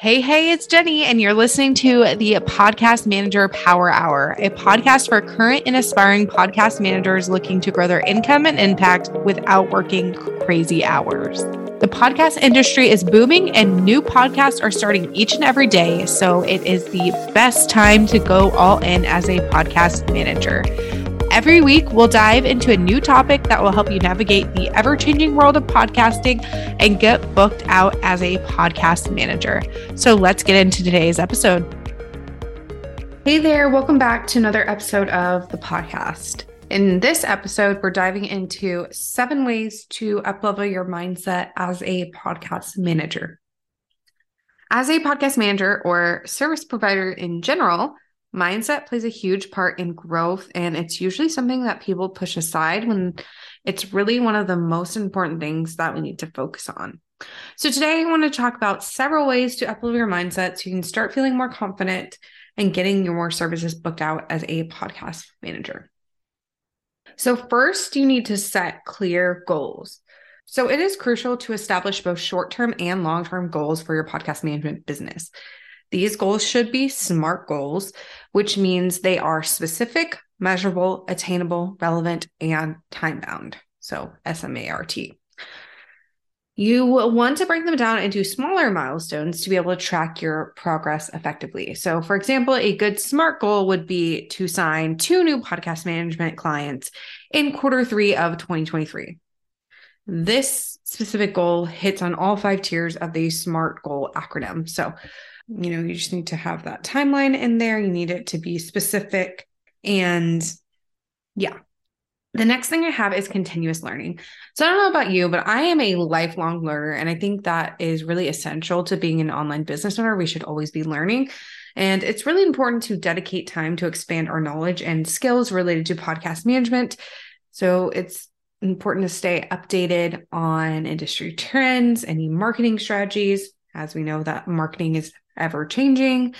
Hey, hey, it's Jenny, and you're listening to the Podcast Manager Power Hour, a podcast for current and aspiring podcast managers looking to grow their income and impact without working crazy hours. The podcast industry is booming and new podcasts are starting each and every day. So it is the best time to go all in as a podcast manager. Every week, we'll dive into a new topic that will help you navigate the ever changing world of podcasting and get booked out as a podcast manager. So let's get into today's episode. Hey there, welcome back to another episode of the podcast. In this episode, we're diving into seven ways to uplevel your mindset as a podcast manager. As a podcast manager or service provider in general, mindset plays a huge part in growth and it's usually something that people push aside when it's really one of the most important things that we need to focus on. So today I want to talk about several ways to uplevel your mindset so you can start feeling more confident and getting your more services booked out as a podcast manager. So first you need to set clear goals. So it is crucial to establish both short-term and long-term goals for your podcast management business. These goals should be SMART goals, which means they are specific, measurable, attainable, relevant, and time bound. So SMART. You want to break them down into smaller milestones to be able to track your progress effectively. So, for example, a good SMART goal would be to sign two new podcast management clients in quarter three of 2023. This specific goal hits on all five tiers of the SMART goal acronym. So, you know, you just need to have that timeline in there. You need it to be specific. And yeah. The next thing I have is continuous learning. So I don't know about you, but I am a lifelong learner. And I think that is really essential to being an online business owner. We should always be learning. And it's really important to dedicate time to expand our knowledge and skills related to podcast management. So it's important to stay updated on industry trends, any marketing strategies, as we know that marketing is ever changing,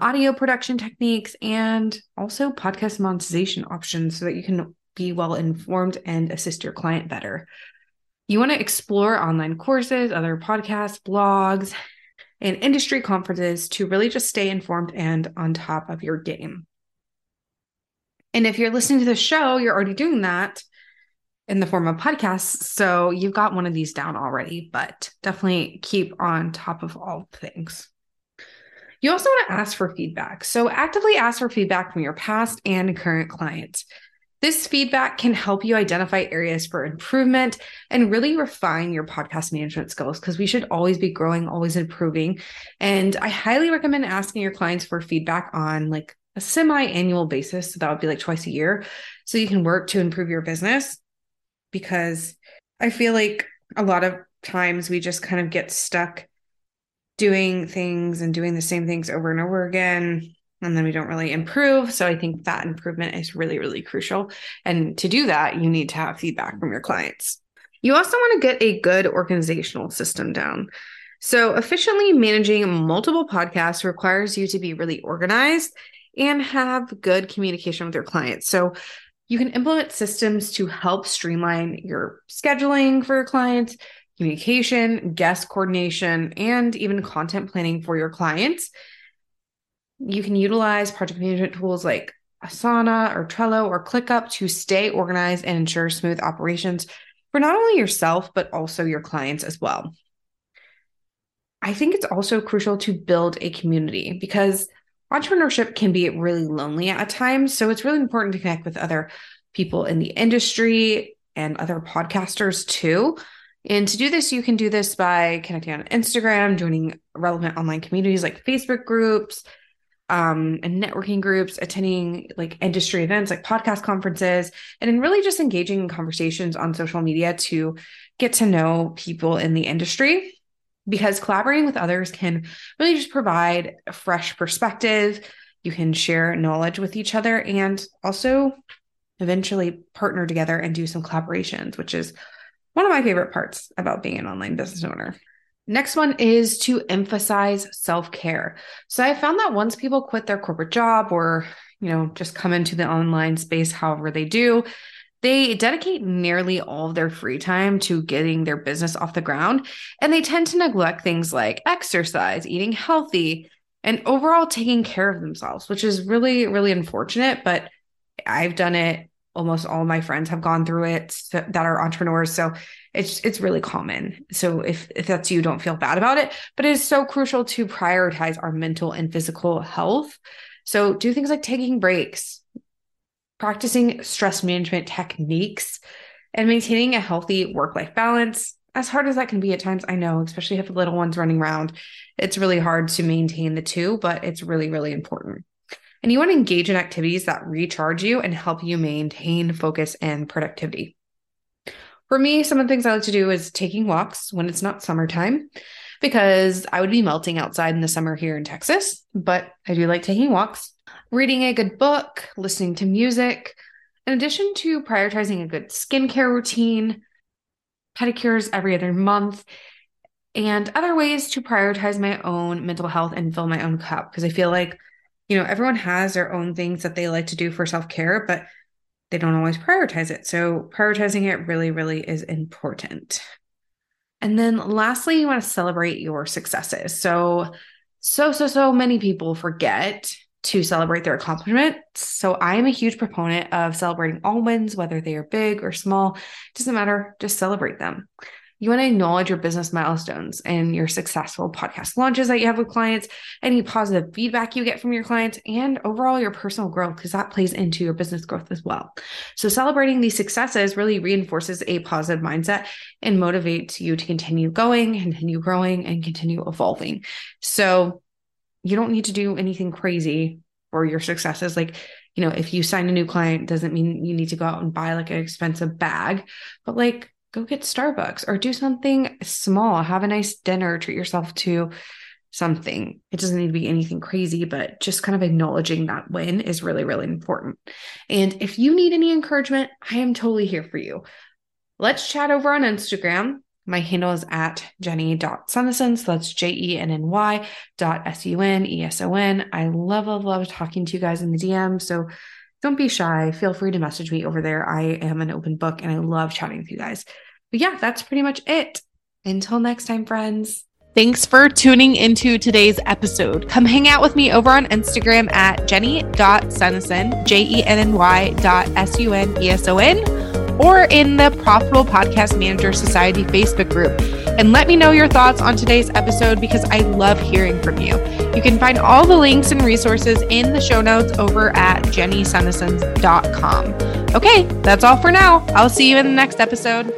audio production techniques, and also podcast monetization options so that you can be well informed and assist your client better. You want to explore online courses, other podcasts, blogs, and industry conferences to really just stay informed and on top of your game. And if you're listening to the show, you're already doing that in the form of podcasts. So you've got one of these down already, but definitely keep on top of all things. You also want to ask for feedback. So actively ask for feedback from your past and current clients. This feedback can help you identify areas for improvement and really refine your podcast management skills because we should always be growing, always improving. And I highly recommend asking your clients for feedback on like a semi annual basis. So that would be like twice a year. So you can work to improve your business because I feel like a lot of times we just kind of get stuck doing things and doing the same things over and over again and then we don't really improve. So i think that improvement is really really crucial. And to do that you need to have feedback from your clients. You also want to get a good organizational system down. So efficiently managing multiple podcasts requires you to be really organized and have good communication with your clients. So you can implement systems to help streamline your scheduling for your clients communication, guest coordination, and even content planning for your clients. You can utilize project management tools like Asana or Trello or ClickUp to stay organized and ensure smooth operations for not only yourself, but also your clients as well. I think it's also crucial to build a community because entrepreneurship can be really lonely at times. So it's really important to connect with other people in the industry and other podcasters too and to do this, you can do this by connecting on Instagram, joining relevant online communities like Facebook groups um, and networking groups, attending like industry events like podcast conferences, and then really just engaging in conversations on social media to get to know people in the industry. Because collaborating with others can really just provide a fresh perspective. You can share knowledge with each other and also eventually partner together and do some collaborations, which is one of my favorite parts about being an online business owner. Next one is to emphasize self care. So I found that once people quit their corporate job or, you know, just come into the online space however they do, They dedicate nearly all of their free time to getting their business off the ground, and they tend to neglect things like exercise, eating healthy, and overall taking care of themselves, which is really, really unfortunate. But I've done it. Almost all my friends have gone through it that are entrepreneurs. So it's it's really common. So if if that's you, don't feel bad about it. But it is so crucial to prioritize our mental and physical health. So do things like taking breaks, practicing stress management techniques, and maintaining a healthy work life balance. As hard as that can be at times, I know, especially if the little ones running around, it's really hard to maintain the two, but it's really, really important. And you want to engage in activities that recharge you and help you maintain focus and productivity. For me, some of the things I like to do is taking walks when it's not summertime, because I would be melting outside in the summer here in Texas, but I do like taking walks reading a good book, listening to music, in addition to prioritizing a good skincare routine, pedicures every other month, and other ways to prioritize my own mental health and fill my own cup. Because I feel like, you know, everyone has their own things that they like to do for self care, but they don't always prioritize it. So, prioritizing it really, really is important. And then lastly, you want to celebrate your successes. So, so, so, so many people forget to celebrate their accomplishments. So I am a huge proponent of celebrating all wins, whether they are big or small. Doesn't matter, just celebrate them. You want to acknowledge your business milestones and your successful podcast launches that you have with clients, any positive feedback you get from your clients, and overall your personal growth, because that plays into your business growth as well. So, celebrating these successes really reinforces a positive mindset and motivates you to continue going, continue growing, and continue evolving. So, you don't need to do anything crazy for your successes. Like, you know, if you sign a new client, doesn't mean you need to go out and buy like an expensive bag, but like go get Starbucks or do something small, have a nice dinner, treat yourself to something. It doesn't need to be anything crazy, but just kind of acknowledging that win is really, really important. And if you need any encouragement, I am totally here for you. Let's chat over on Instagram. My handle is at jenny.suneson. So that's J E N N Y dot S U N E S O N. I love, love, love talking to you guys in the DM. So don't be shy. Feel free to message me over there. I am an open book and I love chatting with you guys. But yeah, that's pretty much it. Until next time, friends. Thanks for tuning into today's episode. Come hang out with me over on Instagram at jenny.suneson, J E N N Y dot S U N E S O N or in the Profitable Podcast Manager Society Facebook group. And let me know your thoughts on today's episode because I love hearing from you. You can find all the links and resources in the show notes over at jennysuneson.com. Okay, that's all for now. I'll see you in the next episode.